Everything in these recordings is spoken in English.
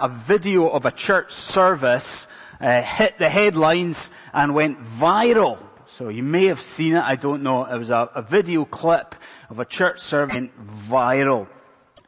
a video of a church service uh, hit the headlines and went viral. So you may have seen it, I don't know. It was a, a video clip of a church service went viral.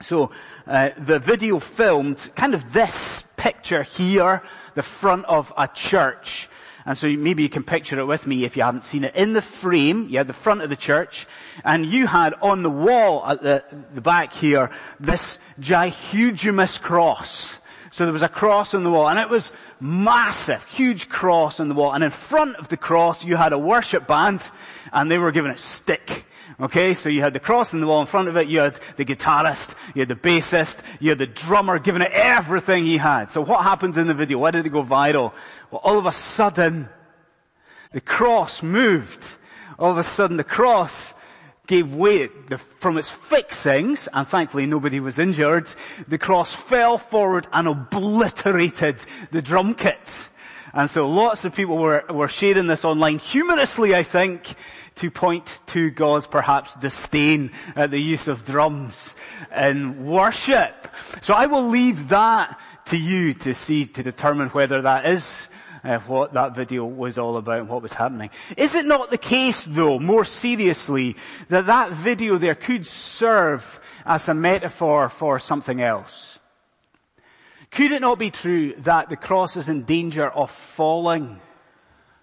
So uh, the video filmed kind of this picture here, the front of a church. And so maybe you can picture it with me if you haven't seen it. In the frame, you had the front of the church, and you had on the wall at the, the back here, this gigahumous cross. So there was a cross on the wall, and it was massive, huge cross on the wall. And in front of the cross, you had a worship band, and they were giving it stick. Okay, so you had the cross on the wall in front of it, you had the guitarist, you had the bassist, you had the drummer giving it everything he had. So what happens in the video? Why did it go viral? Well, all of a sudden, the cross moved. All of a sudden the cross gave way from its fixings, and thankfully nobody was injured. The cross fell forward and obliterated the drum kit. And so lots of people were, were sharing this online humorously, I think, to point to God's perhaps disdain at the use of drums in worship. So I will leave that to you to see, to determine whether that is uh, what that video was all about and what was happening. Is it not the case though, more seriously, that that video there could serve as a metaphor for something else? Could it not be true that the cross is in danger of falling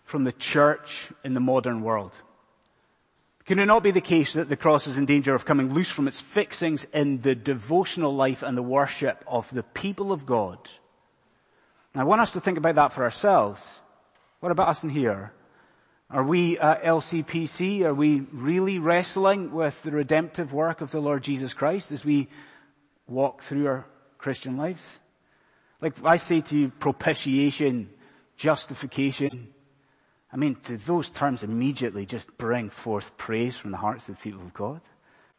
from the church in the modern world? Can it not be the case that the cross is in danger of coming loose from its fixings in the devotional life and the worship of the people of God? I want us to think about that for ourselves. What about us in here? Are we uh, at LCPC? Are we really wrestling with the redemptive work of the Lord Jesus Christ as we walk through our Christian lives? Like I say to you, propitiation, justification, I mean, those terms immediately just bring forth praise from the hearts of the people of God?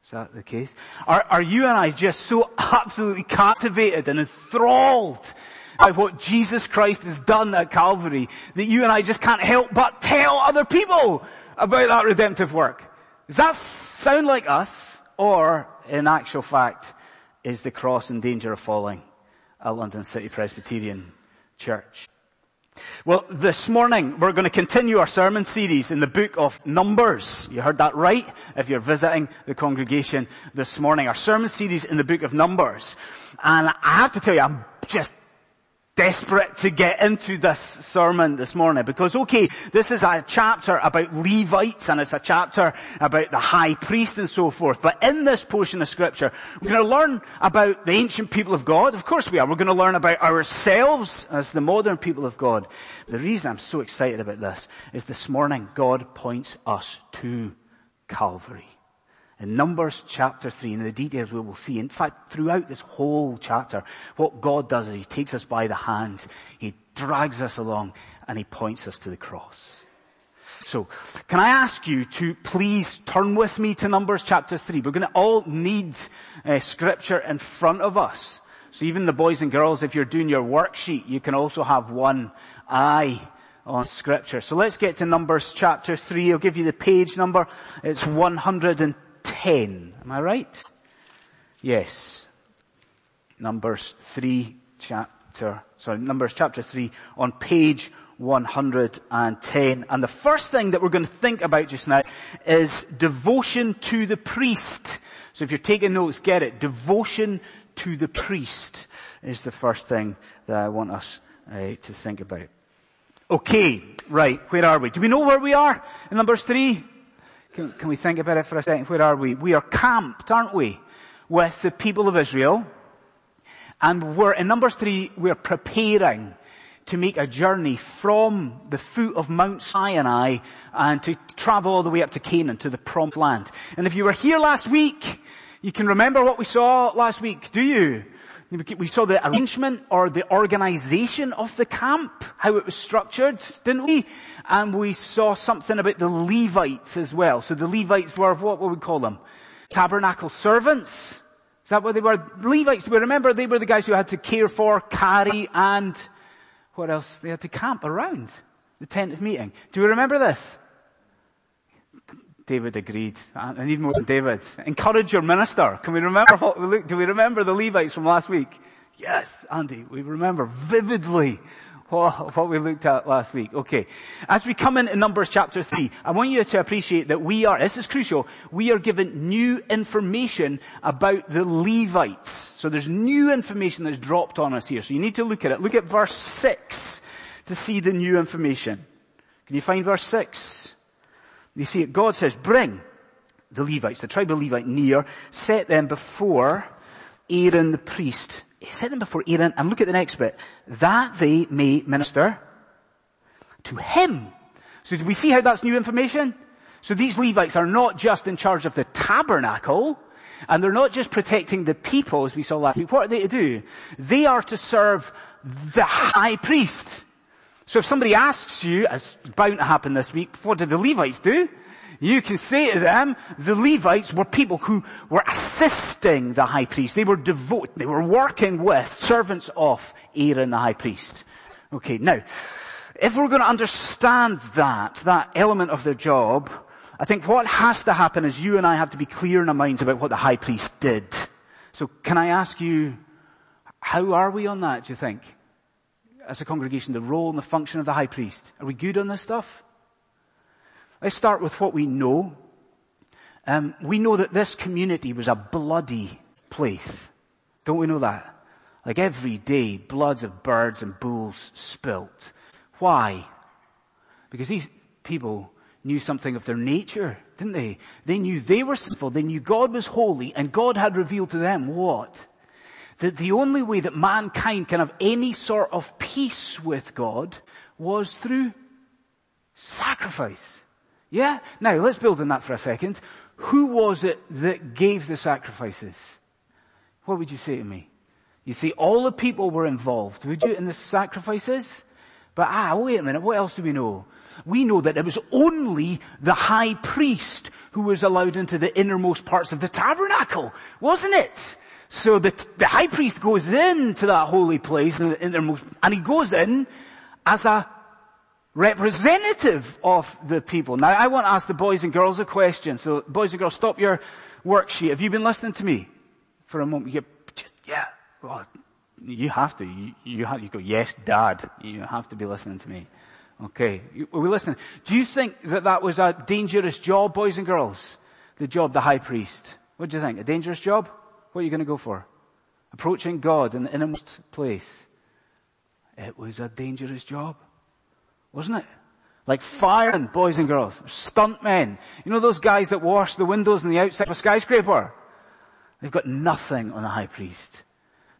Is that the case? Are, are you and I just so absolutely captivated and enthralled by what Jesus Christ has done at Calvary that you and I just can't help but tell other people about that redemptive work? Does that sound like us? Or, in actual fact, is the cross in danger of falling at London City Presbyterian Church? Well, this morning we're going to continue our sermon series in the book of Numbers. You heard that right if you're visiting the congregation this morning. Our sermon series in the book of Numbers. And I have to tell you, I'm just desperate to get into this sermon this morning because okay, this is a chapter about Levites and it's a chapter about the high priest and so forth. But in this portion of scripture, we're going to learn about the ancient people of God. Of course we are. We're going to learn about ourselves as the modern people of God. The reason I'm so excited about this is this morning God points us to Calvary. In Numbers chapter 3, in the details we will see, in fact, throughout this whole chapter, what God does is He takes us by the hand, He drags us along, and He points us to the cross. So, can I ask you to please turn with me to Numbers chapter 3? We're to all need uh, scripture in front of us. So even the boys and girls, if you're doing your worksheet, you can also have one eye on scripture. So let's get to Numbers chapter 3. I'll give you the page number. It's 102. 10. Am I right? Yes. Numbers 3 chapter, sorry, Numbers chapter 3 on page 110. And the first thing that we're going to think about just now is devotion to the priest. So if you're taking notes, get it. Devotion to the priest is the first thing that I want us uh, to think about. Okay, right, where are we? Do we know where we are in Numbers 3? Can, can we think about it for a second? Where are we? We are camped, aren't we? With the people of Israel. And we're, in Numbers 3, we're preparing to make a journey from the foot of Mount Sinai and to travel all the way up to Canaan, to the promised land. And if you were here last week, you can remember what we saw last week, do you? We saw the arrangement or the organization of the camp, how it was structured, didn't we? And we saw something about the Levites as well. So the Levites were, what would we call them? Tabernacle servants. Is that what they were? Levites, do we remember they were the guys who had to care for, carry, and what else? They had to camp around the tent of meeting. Do we remember this? David agreed. I need more than David. Encourage your minister. Can we remember what, do we remember the Levites from last week? Yes, Andy, we remember vividly what, we looked at last week. Okay. As we come in Numbers chapter 3, I want you to appreciate that we are, this is crucial, we are given new information about the Levites. So there's new information that's dropped on us here. So you need to look at it. Look at verse 6 to see the new information. Can you find verse 6? You see God says, bring the Levites, the tribe of Levi near, set them before Aaron the priest set them before Aaron and look at the next bit. That they may minister to him. So do we see how that's new information? So these Levites are not just in charge of the tabernacle, and they're not just protecting the people as we saw last week. What are they to do? They are to serve the high priest. So if somebody asks you, as bound to happen this week, what did the Levites do? you can say to them, the Levites were people who were assisting the high priest. They were devoted. They were working with servants of Aaron the high priest. Okay, now, if we're going to understand that, that element of their job, I think what has to happen is you and I have to be clear in our minds about what the high priest did. So can I ask you, how are we on that, do you think? As a congregation, the role and the function of the high priest. Are we good on this stuff? Let's start with what we know. Um, we know that this community was a bloody place. Don't we know that? Like every day, bloods of birds and bulls spilt. Why? Because these people knew something of their nature, didn't they? They knew they were sinful. They knew God was holy and God had revealed to them what? That the only way that mankind can have any sort of peace with God was through sacrifice. Yeah? Now, let's build on that for a second. Who was it that gave the sacrifices? What would you say to me? You see, all the people were involved, would you, in the sacrifices? But ah, wait a minute, what else do we know? We know that it was only the high priest who was allowed into the innermost parts of the tabernacle, wasn't it? So the, the high priest goes into that holy place and he goes in as a representative of the people. Now I want to ask the boys and girls a question. So boys and girls, stop your worksheet. Have you been listening to me for a moment? Just, yeah. Well, you have to. You, you have, you go, yes, dad. You have to be listening to me. Okay. Are we listening? Do you think that that was a dangerous job, boys and girls? The job, the high priest. What do you think? A dangerous job? What are you going to go for? Approaching God in the innermost place. It was a dangerous job wasn't it? Like firemen, boys and girls, stuntmen. You know those guys that wash the windows on the outside of a skyscraper? They've got nothing on the high priest.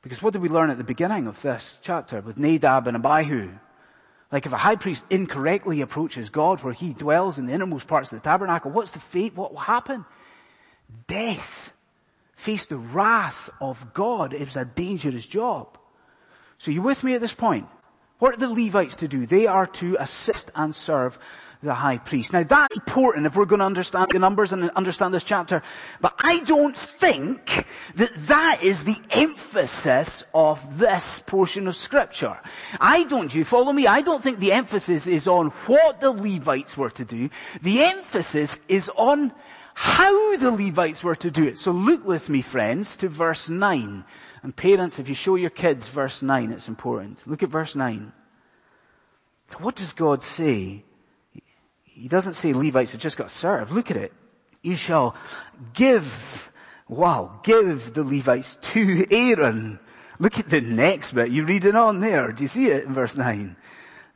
Because what did we learn at the beginning of this chapter with Nadab and Abihu? Like if a high priest incorrectly approaches God where he dwells in the innermost parts of the tabernacle, what's the fate? What will happen? Death. Face the wrath of God. It was a dangerous job. So you with me at this point? What are the Levites to do? They are to assist and serve the high priest. Now that's important if we're going to understand the numbers and understand this chapter. But I don't think that that is the emphasis of this portion of scripture. I don't, you follow me? I don't think the emphasis is on what the Levites were to do. The emphasis is on how the Levites were to do it. So look with me friends to verse 9 and parents, if you show your kids verse 9, it's important. Look at verse 9. What does God say? He doesn't say Levites have just got served. Look at it. You shall give, wow, give the Levites to Aaron. Look at the next bit. You read it on there. Do you see it in verse 9?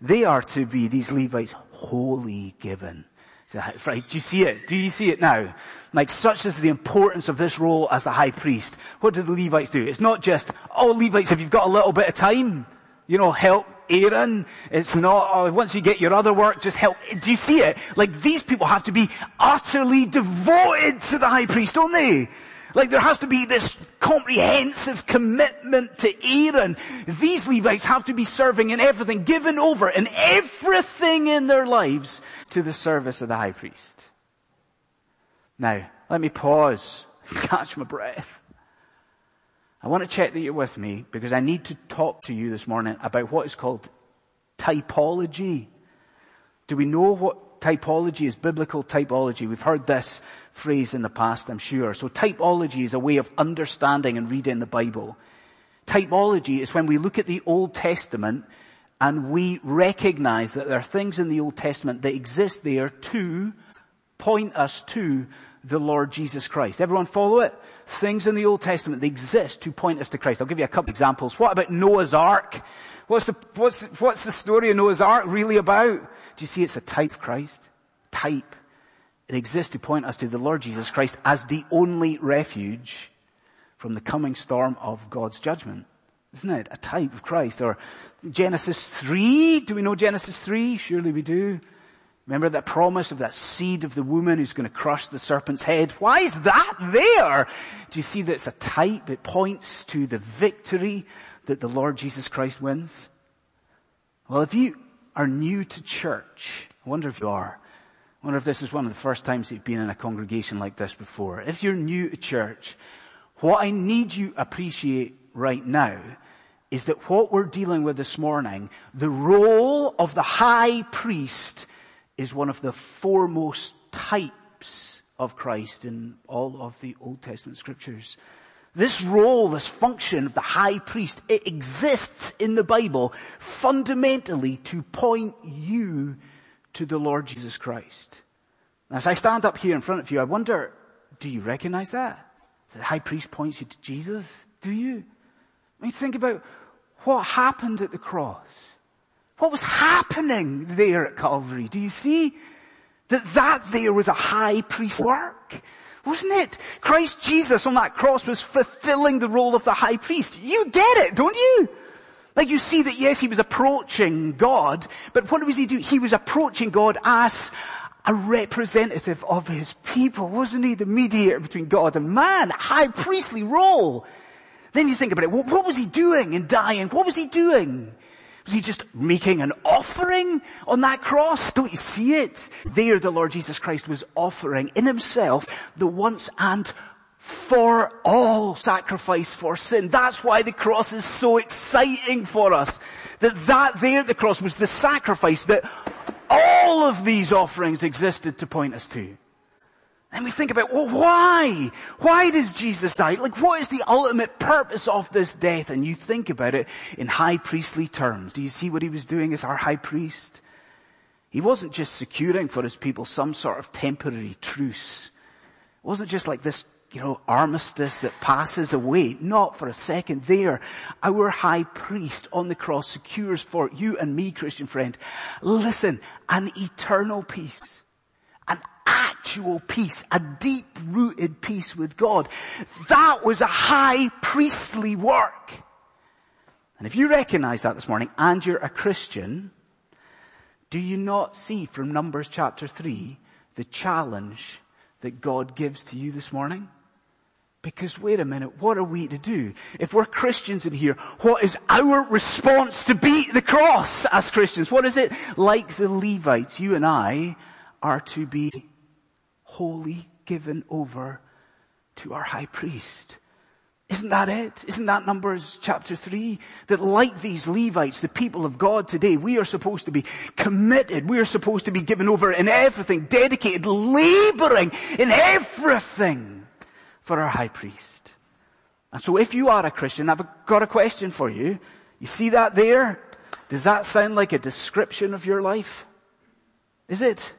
They are to be, these Levites, wholly given. Right? Do you see it? Do you see it now? Like such is the importance of this role as the high priest. What do the Levites do? It's not just, oh Levites, if you've got a little bit of time, you know, help Aaron. It's not, oh, once you get your other work, just help. Do you see it? Like these people have to be utterly devoted to the high priest, don't they? Like there has to be this comprehensive commitment to Aaron. These Levites have to be serving in everything, given over in everything in their lives to the service of the high priest. Now, let me pause, catch my breath. I want to check that you're with me because I need to talk to you this morning about what is called typology. Do we know what typology is? Biblical typology. We've heard this phrase in the past, I'm sure. So typology is a way of understanding and reading the Bible. Typology is when we look at the Old Testament and we recognize that there are things in the Old Testament that exist there to point us to the Lord Jesus Christ. Everyone follow it? Things in the Old Testament, they exist to point us to Christ. I'll give you a couple examples. What about Noah's Ark? What's the, what's, what's the story of Noah's Ark really about? Do you see it's a type of Christ? Type. It exists to point us to the Lord Jesus Christ as the only refuge from the coming storm of God's judgment. Isn't it? A type of Christ. Or Genesis 3. Do we know Genesis 3? Surely we do. Remember that promise of that seed of the woman who's going to crush the serpent's head? Why is that there? Do you see that it's a type? It points to the victory that the Lord Jesus Christ wins. Well, if you are new to church, I wonder if you are. I wonder if this is one of the first times you've been in a congregation like this before. If you're new to church, what I need you appreciate right now is that what we're dealing with this morning, the role of the high priest is one of the foremost types of Christ in all of the Old Testament scriptures. This role, this function of the high priest, it exists in the Bible fundamentally to point you to the Lord Jesus Christ. And As I stand up here in front of you, I wonder, do you recognize that? The high priest points you to Jesus? Do you? I mean, think about what happened at the cross. What was happening there at Calvary? Do you see? That that there was a high priest work. Wasn't it? Christ Jesus on that cross was fulfilling the role of the high priest. You get it, don't you? Like you see that yes, he was approaching God, but what was he doing? He was approaching God as a representative of his people, wasn't he? The mediator between God and man, high priestly role. Then you think about it, what was he doing in dying? What was he doing? Was he just making an offering on that cross? Don't you see it? There the Lord Jesus Christ was offering in himself the once and for all sacrifice for sin. That's why the cross is so exciting for us. That that there the cross was the sacrifice that all of these offerings existed to point us to. And we think about, well, why? Why does Jesus die? Like, what is the ultimate purpose of this death? And you think about it in high priestly terms. Do you see what he was doing as our high priest? He wasn't just securing for his people some sort of temporary truce. It wasn't just like this, you know, armistice that passes away. Not for a second there. Our high priest on the cross secures for you and me, Christian friend, listen, an eternal peace An actual peace, a deep rooted peace with God. That was a high priestly work. And if you recognize that this morning and you're a Christian, do you not see from Numbers chapter 3 the challenge that God gives to you this morning? Because wait a minute, what are we to do? If we're Christians in here, what is our response to beat the cross as Christians? What is it? Like the Levites, you and I are to be wholly given over to our high priest. Isn't that it? Isn't that Numbers chapter 3? That like these Levites, the people of God today, we are supposed to be committed. We are supposed to be given over in everything, dedicated, laboring in everything for our high priest. And so if you are a Christian, I've got a question for you. You see that there? Does that sound like a description of your life? Is it?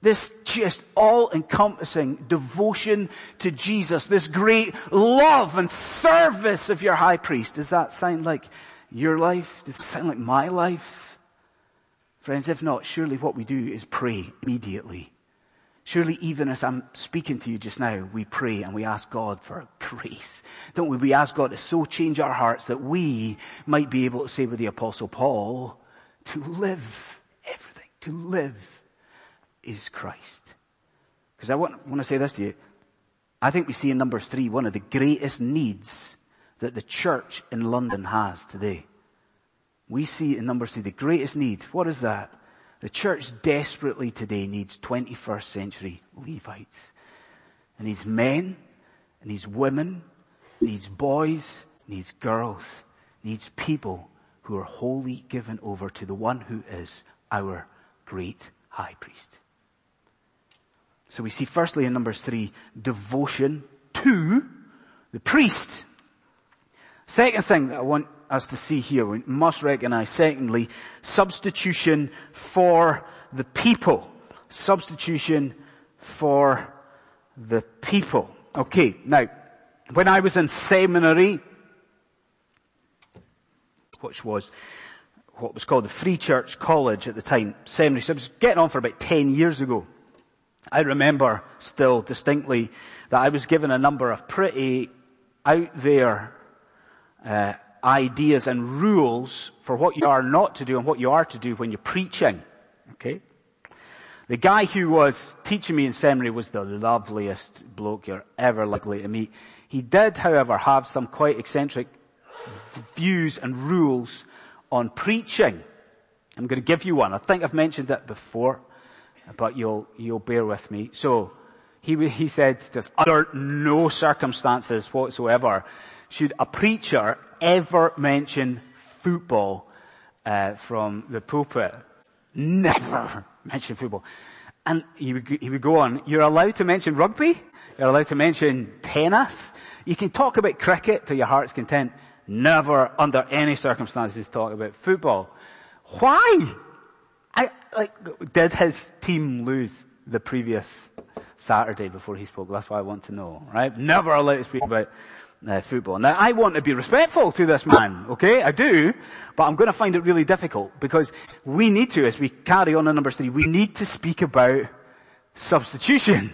This just all-encompassing devotion to Jesus, this great love and service of your high priest. Does that sound like your life? Does it sound like my life? Friends, if not, surely what we do is pray immediately. Surely even as I'm speaking to you just now, we pray and we ask God for grace. Don't we? We ask God to so change our hearts that we might be able to say with the apostle Paul, to live everything, to live is Christ. Because I want, want to say this to you. I think we see in Numbers 3 one of the greatest needs that the church in London has today. We see in Numbers 3 the greatest need. What is that? The church desperately today needs 21st century Levites. It needs men, it needs women, it needs boys, it needs girls, it needs people who are wholly given over to the one who is our great high priest. So we see firstly in Numbers 3, devotion to the priest. Second thing that I want us to see here, we must recognize, secondly, substitution for the people. Substitution for the people. Okay, now, when I was in seminary, which was what was called the Free Church College at the time, seminary, so it was getting on for about 10 years ago. I remember still distinctly that I was given a number of pretty out there uh, ideas and rules for what you are not to do and what you are to do when you're preaching. Okay? The guy who was teaching me in seminary was the loveliest bloke you're ever likely to meet. He did, however, have some quite eccentric views and rules on preaching. I'm going to give you one. I think I've mentioned it before, but you'll, you'll bear with me. So, he, he said, there's under no circumstances whatsoever should a preacher ever mention football uh, from the pulpit? Never mention football. And he would, he would go on, you're allowed to mention rugby, you're allowed to mention tennis, you can talk about cricket to your heart's content, never under any circumstances talk about football. Why? I, like, did his team lose the previous Saturday before he spoke? That's what I want to know, right? Never allowed to speak about uh, football. Now I want to be respectful to this man, okay? I do, but I'm going to find it really difficult because we need to, as we carry on to number three, we need to speak about substitution.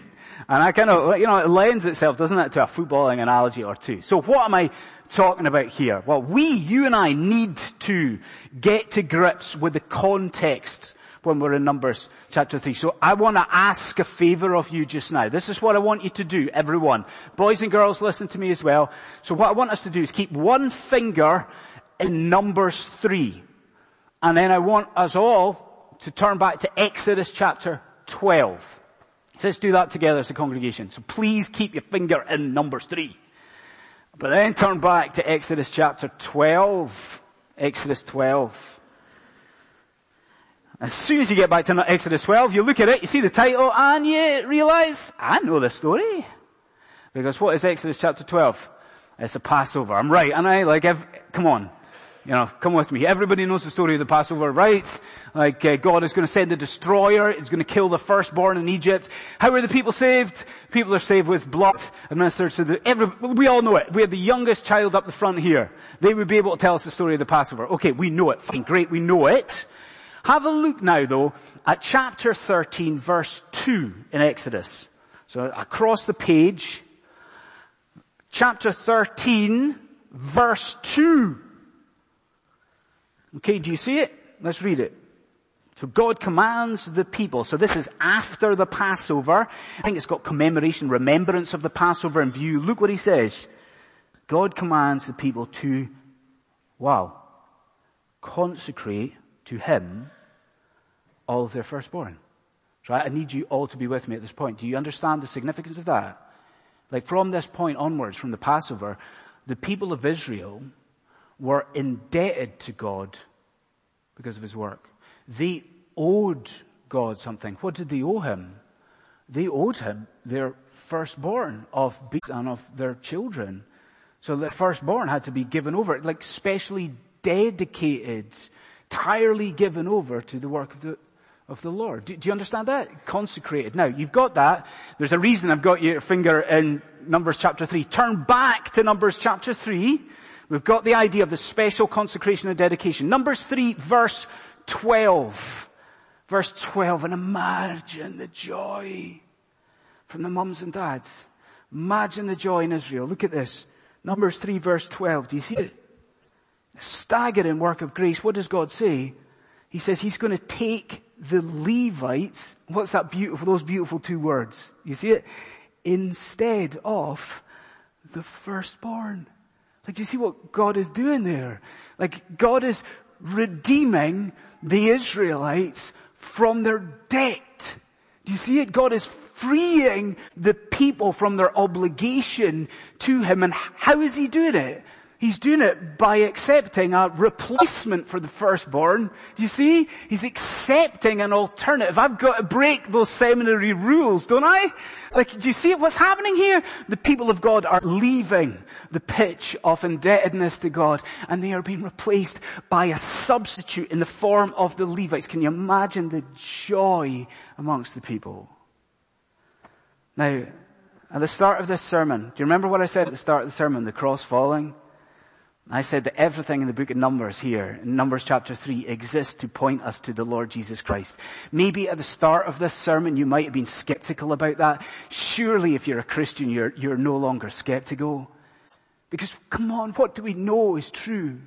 And I kind of, you know, it lends itself, doesn't it, to a footballing analogy or two. So what am I talking about here? Well, we, you and I need to get to grips with the context when we're in Numbers chapter 3. So I want to ask a favor of you just now. This is what I want you to do, everyone. Boys and girls, listen to me as well. So what I want us to do is keep one finger in Numbers 3. And then I want us all to turn back to Exodus chapter 12. So let's do that together as a congregation. So please keep your finger in Numbers 3. But then turn back to Exodus chapter 12. Exodus 12. As soon as you get back to Exodus 12, you look at it, you see the title, and you realize, I know the story. Because what is Exodus chapter 12? It's a Passover. I'm right, and I like, come on. You know, come with me. Everybody knows the story of the Passover, right? Like, uh, God is going to send the destroyer. It's going to kill the firstborn in Egypt. How are the people saved? People are saved with blood administered to the, every, we all know it. We have the youngest child up the front here. They would be able to tell us the story of the Passover. Okay, we know it. Fine, great, we know it. Have a look now though at chapter 13 verse 2 in Exodus. So across the page, chapter 13 verse 2. Okay, do you see it? Let's read it. So God commands the people. So this is after the Passover. I think it's got commemoration, remembrance of the Passover in view. Look what he says. God commands the people to, wow, consecrate to him all of their firstborn. Right? I need you all to be with me at this point. Do you understand the significance of that? Like from this point onwards, from the Passover, the people of Israel were indebted to God because of his work. They owed God something. What did they owe him? They owed him their firstborn of beasts and of their children. So the firstborn had to be given over, like specially dedicated, entirely given over to the work of the, of the Lord. Do, do, you understand that? Consecrated. Now, you've got that. There's a reason I've got your finger in Numbers chapter 3. Turn back to Numbers chapter 3. We've got the idea of the special consecration and dedication. Numbers 3 verse 12. Verse 12. And imagine the joy from the mums and dads. Imagine the joy in Israel. Look at this. Numbers 3 verse 12. Do you see it? A staggering work of grace. What does God say? He says he's going to take the Levites, what's that beautiful, those beautiful two words? You see it? Instead of the firstborn. Like, do you see what God is doing there? Like, God is redeeming the Israelites from their debt. Do you see it? God is freeing the people from their obligation to Him. And how is He doing it? He's doing it by accepting a replacement for the firstborn. Do you see? He's accepting an alternative. I've got to break those seminary rules, don't I? Like, do you see what's happening here? The people of God are leaving the pitch of indebtedness to God and they are being replaced by a substitute in the form of the Levites. Can you imagine the joy amongst the people? Now, at the start of this sermon, do you remember what I said at the start of the sermon? The cross falling? I said that everything in the book of Numbers here, in Numbers chapter 3, exists to point us to the Lord Jesus Christ. Maybe at the start of this sermon you might have been skeptical about that. Surely if you're a Christian, you're, you're no longer skeptical. Because come on, what do we know is true?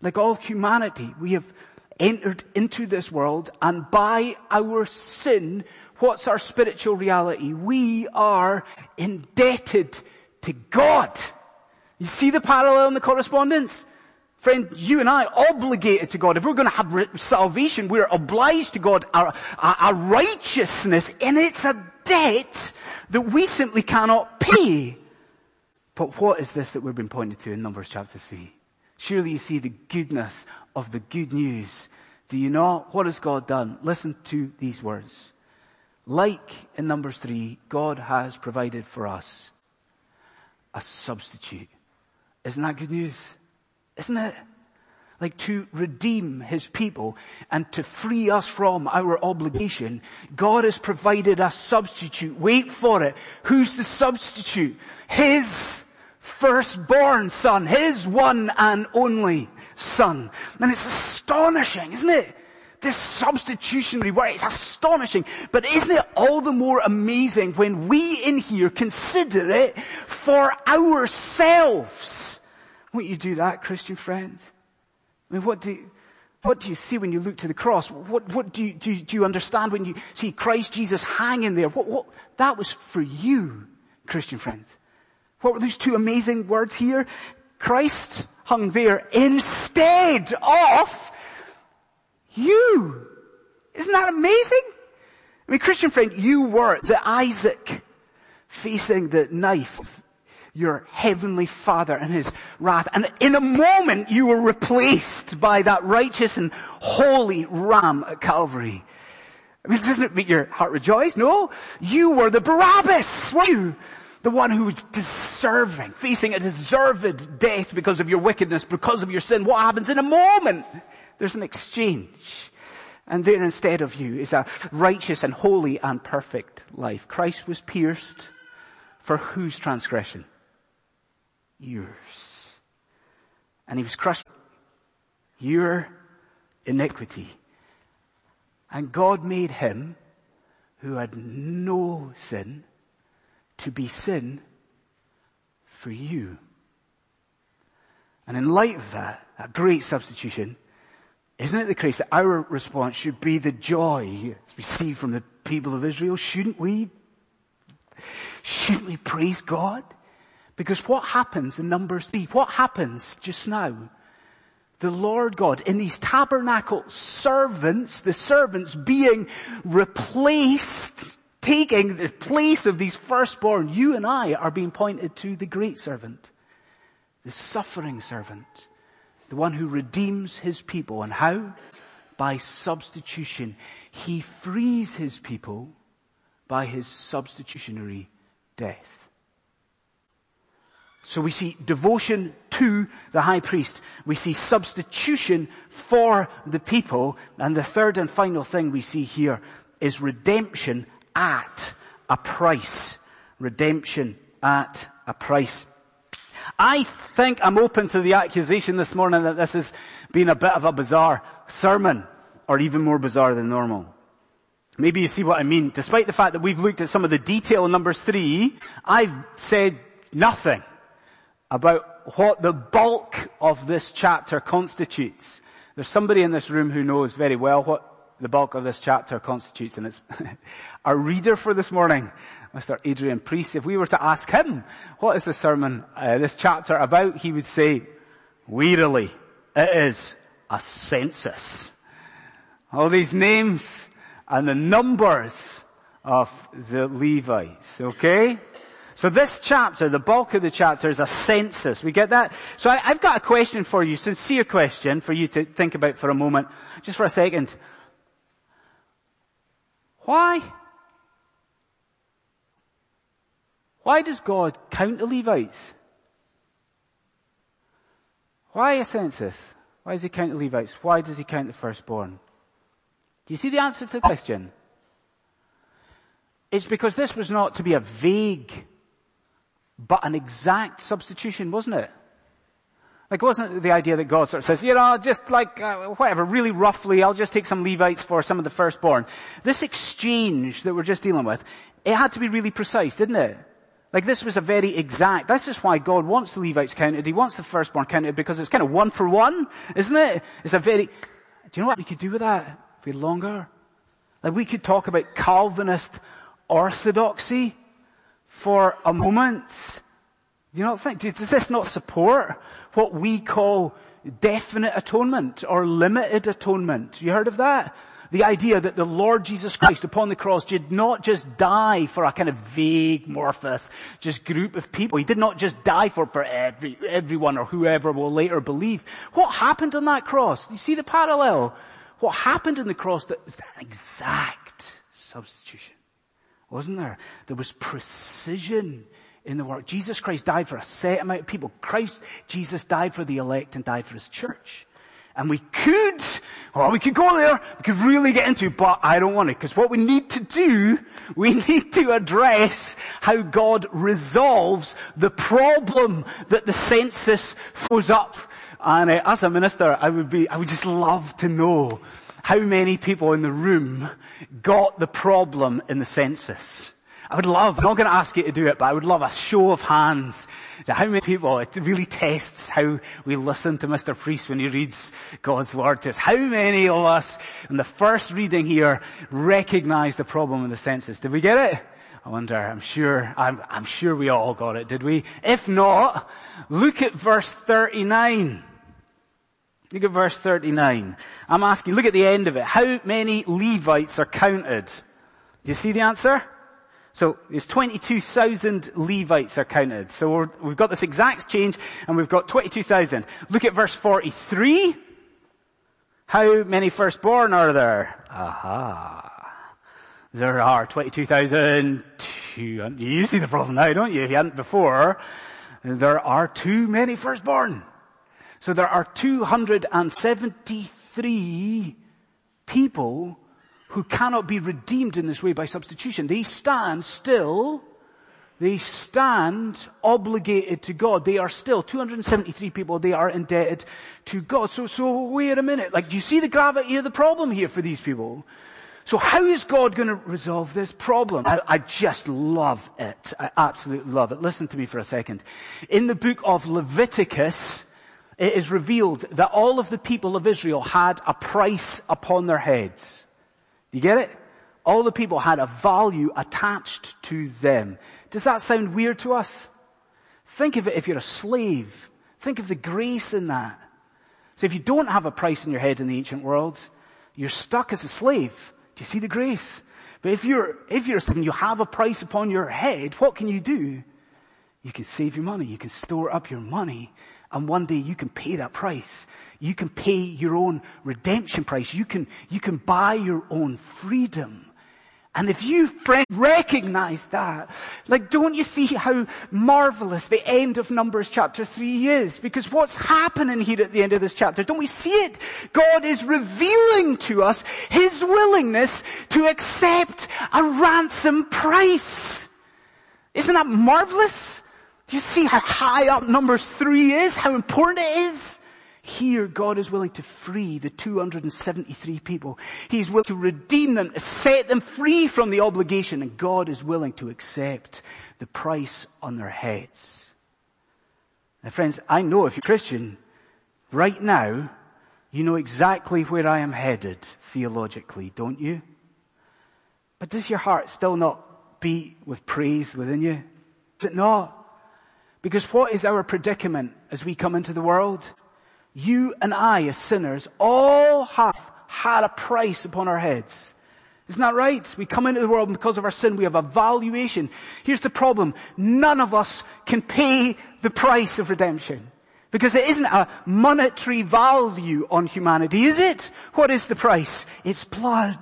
Like all humanity, we have entered into this world and by our sin, what's our spiritual reality? We are indebted to God. You see the parallel in the correspondence? Friend, you and I obligated to God. If we're going to have salvation, we're obliged to God. Our, our, our righteousness, and it's a debt that we simply cannot pay. But what is this that we've been pointed to in Numbers chapter 3? Surely you see the goodness of the good news. Do you not? What has God done? Listen to these words. Like in Numbers 3, God has provided for us a substitute isn't that good news? Isn't it? Like to redeem his people and to free us from our obligation, God has provided a substitute. Wait for it. Who's the substitute? His firstborn son, his one and only son. And it's astonishing, isn't it? This substitutionary word, it's astonishing. But isn't it all the more amazing when we in here consider it for ourselves? Won't you do that, Christian friends? I mean, what do you, what do you see when you look to the cross? What, what do you, do do you understand when you see Christ Jesus hanging there? What, what, that was for you, Christian friends. What were those two amazing words here? Christ hung there instead of you. Isn't that amazing? I mean, Christian friend, you were the Isaac facing the knife your heavenly father and his wrath. And in a moment you were replaced by that righteous and holy ram at Calvary. I mean, doesn't it make your heart rejoice? No. You were the Barabbas, were you? The one who was deserving, facing a deserved death because of your wickedness, because of your sin. What happens in a moment? There's an exchange. And there instead of you is a righteous and holy and perfect life. Christ was pierced for whose transgression? Yours. And he was crushed your iniquity. And God made him who had no sin to be sin for you. And in light of that, that great substitution, isn't it the case that our response should be the joy received from the people of Israel? Shouldn't we? Shouldn't we praise God? Because what happens in Numbers 3? What happens just now? The Lord God in these tabernacle servants, the servants being replaced, taking the place of these firstborn, you and I are being pointed to the great servant, the suffering servant, the one who redeems his people. And how? By substitution. He frees his people by his substitutionary death. So we see devotion to the high priest. We see substitution for the people. And the third and final thing we see here is redemption at a price. Redemption at a price. I think I'm open to the accusation this morning that this has been a bit of a bizarre sermon, or even more bizarre than normal. Maybe you see what I mean. Despite the fact that we've looked at some of the detail in Numbers 3, I've said nothing about what the bulk of this chapter constitutes. There's somebody in this room who knows very well what the bulk of this chapter constitutes, and it's our reader for this morning, Mr. Adrian Priest. If we were to ask him, what is the sermon, uh, this chapter about, he would say, wearily, it is a census. All these names and the numbers of the Levites, okay? So this chapter, the bulk of the chapter is a census. We get that? So I, have got a question for you, sincere question for you to think about for a moment, just for a second. Why? Why does God count the Levites? Why a census? Why does he count the Levites? Why does he count the firstborn? Do you see the answer to the question? It's because this was not to be a vague, but an exact substitution, wasn't it? Like, wasn't the idea that God sort of says, you know, just like, uh, whatever, really roughly, I'll just take some Levites for some of the firstborn. This exchange that we're just dealing with, it had to be really precise, didn't it? Like this was a very exact, this is why God wants the Levites counted, He wants the firstborn counted because it's kind of one for one, isn't it? It's a very, do you know what we could do with that? If we longer? Like we could talk about Calvinist orthodoxy for a moment. Do you not think, does this not support what we call definite atonement or limited atonement? You heard of that? The idea that the Lord Jesus Christ upon the cross did not just die for a kind of vague, morphous, just group of people. He did not just die for, for every, everyone or whoever will later believe. What happened on that cross? You see the parallel? What happened on the cross that was an exact substitution? Wasn't there? There was precision in the work. Jesus Christ died for a set amount of people. Christ, Jesus died for the elect and died for his church. And we could, well, we could go there, we could really get into, but I don't want to, because what we need to do, we need to address how God resolves the problem that the census throws up. And uh, as a minister, I would be, I would just love to know how many people in the room got the problem in the census. I would love, I'm not going to ask you to do it, but I would love a show of hands. How many people, it really tests how we listen to Mr. Priest when he reads God's word to us. How many of us in the first reading here recognize the problem in the census? Did we get it? I wonder, I'm sure, I'm, I'm sure we all got it, did we? If not, look at verse 39. Look at verse 39. I'm asking, look at the end of it. How many Levites are counted? Do you see the answer? So there's 22,000 Levites are counted. So we have got this exact change and we've got 22,000. Look at verse 43. How many firstborn are there? Aha. There are 22,200. You see the problem now, don't you? If you hadn't before. There are too many firstborn. So there are 273 people who cannot be redeemed in this way by substitution. They stand still, they stand obligated to God. They are still 273 people, they are indebted to God. So, so wait a minute. Like, do you see the gravity of the problem here for these people? So how is God going to resolve this problem? I, I, just love it. I absolutely love it. Listen to me for a second. In the book of Leviticus, it is revealed that all of the people of Israel had a price upon their heads. Do you get it? All the people had a value attached to them. Does that sound weird to us? Think of it if you're a slave. Think of the grace in that. So if you don't have a price in your head in the ancient world, you're stuck as a slave. Do you see the grace? But if you're, if you're a slave and you have a price upon your head, what can you do? You can save your money. You can store up your money and one day you can pay that price. You can pay your own redemption price. You can, you can buy your own freedom. And if you friend recognize that, like don't you see how marvelous the end of Numbers chapter 3 is? Because what's happening here at the end of this chapter, don't we see it? God is revealing to us His willingness to accept a ransom price. Isn't that marvelous? Do you see how high up number 3 is? How important it is? Here, God is willing to free the 273 people. He's willing to redeem them, to set them free from the obligation, and God is willing to accept the price on their heads. Now friends, I know if you're Christian, right now, you know exactly where I am headed theologically, don't you? But does your heart still not beat with praise within you? Is it not? Because what is our predicament as we come into the world? You and I as sinners all have had a price upon our heads. Isn't that right? We come into the world and because of our sin we have a valuation. Here's the problem. None of us can pay the price of redemption. Because it isn't a monetary value on humanity, is it? What is the price? It's blood.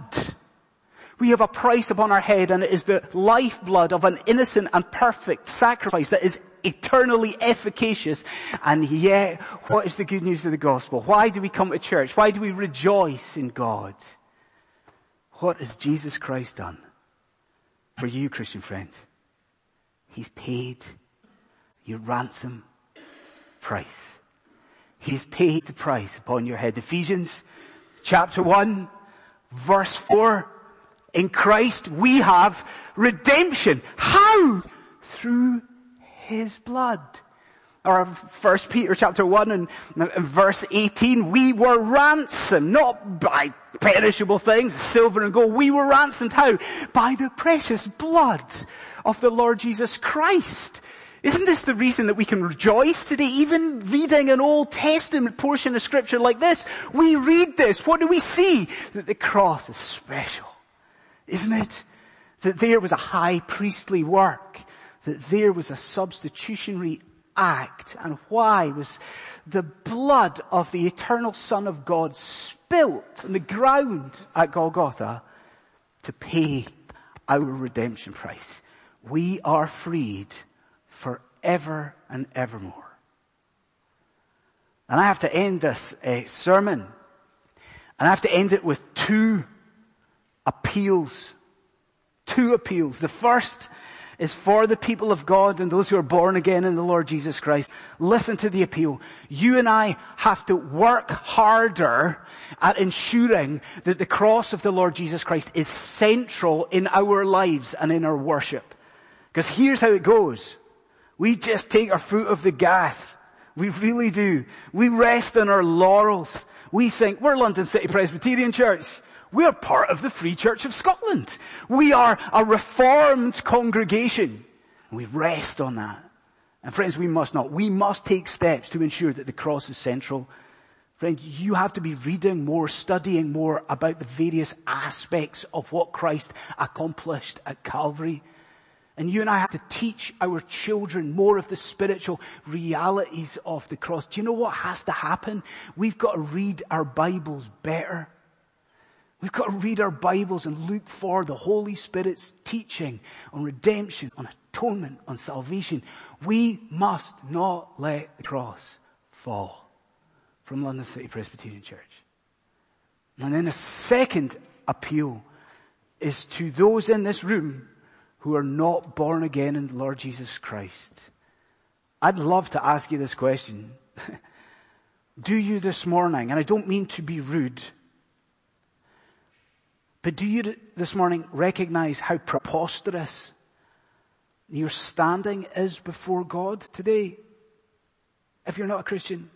We have a price upon our head and it is the lifeblood of an innocent and perfect sacrifice that is eternally efficacious. And yet, what is the good news of the gospel? Why do we come to church? Why do we rejoice in God? What has Jesus Christ done for you, Christian friend? He's paid your ransom price. He's paid the price upon your head. Ephesians chapter 1 verse 4 in Christ we have redemption. How? Through His blood. Or first Peter chapter 1 and, and verse 18, we were ransomed, not by perishable things, silver and gold. We were ransomed how? By the precious blood of the Lord Jesus Christ. Isn't this the reason that we can rejoice today? Even reading an Old Testament portion of scripture like this, we read this. What do we see? That the cross is special isn't it? That there was a high priestly work, that there was a substitutionary act, and why was the blood of the eternal Son of God spilt on the ground at Golgotha to pay our redemption price. We are freed forever and evermore. And I have to end this uh, sermon, and I have to end it with two appeals. Two appeals. The first is for the people of God and those who are born again in the Lord Jesus Christ. Listen to the appeal. You and I have to work harder at ensuring that the cross of the Lord Jesus Christ is central in our lives and in our worship. Because here's how it goes. We just take our foot off the gas. We really do. We rest on our laurels. We think we're London City Presbyterian Church. We are part of the Free Church of Scotland. We are a reformed congregation. We rest on that. And friends, we must not. We must take steps to ensure that the cross is central. Friend, you have to be reading more, studying more about the various aspects of what Christ accomplished at Calvary. And you and I have to teach our children more of the spiritual realities of the cross. Do you know what has to happen? We've got to read our Bibles better. We've got to read our Bibles and look for the Holy Spirit's teaching on redemption, on atonement, on salvation. We must not let the cross fall from London City Presbyterian Church. And then a second appeal is to those in this room who are not born again in the Lord Jesus Christ. I'd love to ask you this question. Do you this morning, and I don't mean to be rude, but do you this morning recognize how preposterous your standing is before God today? If you're not a Christian,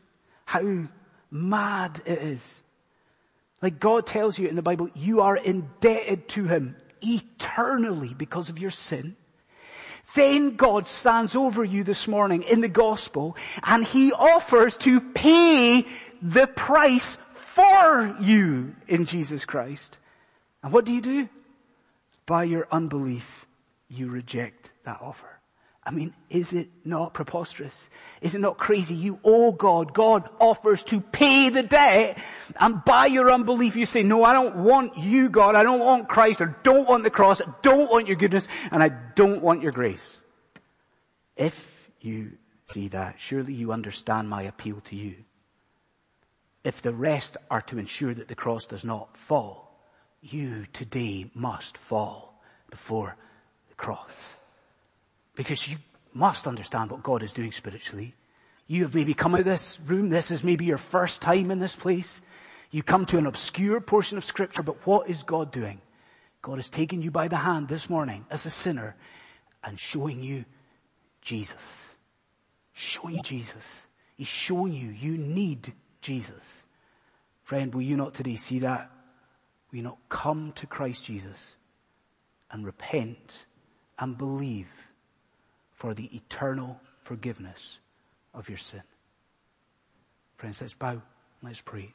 how mad it is. Like God tells you in the Bible, you are indebted to Him eternally because of your sin. Then God stands over you this morning in the gospel and He offers to pay the price for you in Jesus Christ. And what do you do? By your unbelief, you reject that offer. I mean, is it not preposterous? Is it not crazy? You owe God. God offers to pay the debt. And by your unbelief, you say, no, I don't want you, God. I don't want Christ. I don't want the cross. I don't want your goodness. And I don't want your grace. If you see that, surely you understand my appeal to you. If the rest are to ensure that the cross does not fall, you today must fall before the cross. Because you must understand what God is doing spiritually. You have maybe come out of this room. This is maybe your first time in this place. You come to an obscure portion of scripture, but what is God doing? God is taking you by the hand this morning as a sinner and showing you Jesus. Showing you Jesus. He's showing you you need Jesus. Friend, will you not today see that? we not come to Christ Jesus and repent and believe for the eternal forgiveness of your sin? Friends, let's bow. Let's pray.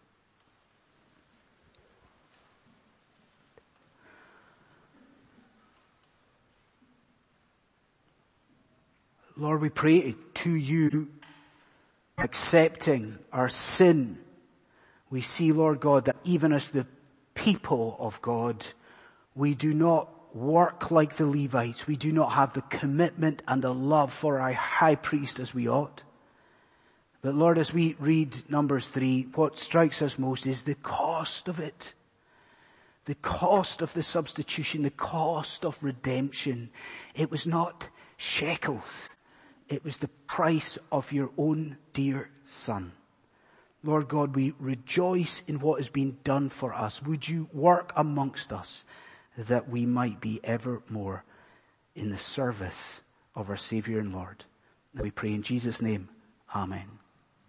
Lord, we pray to you accepting our sin. We see, Lord God, that even as the people of God, we do not work like the Levites. We do not have the commitment and the love for our high priest as we ought. But Lord, as we read Numbers 3, what strikes us most is the cost of it. The cost of the substitution, the cost of redemption. It was not shekels. It was the price of your own dear son. Lord God, we rejoice in what has been done for us. Would you work amongst us that we might be ever more in the service of our Savior and Lord? And we pray in Jesus' name. Amen.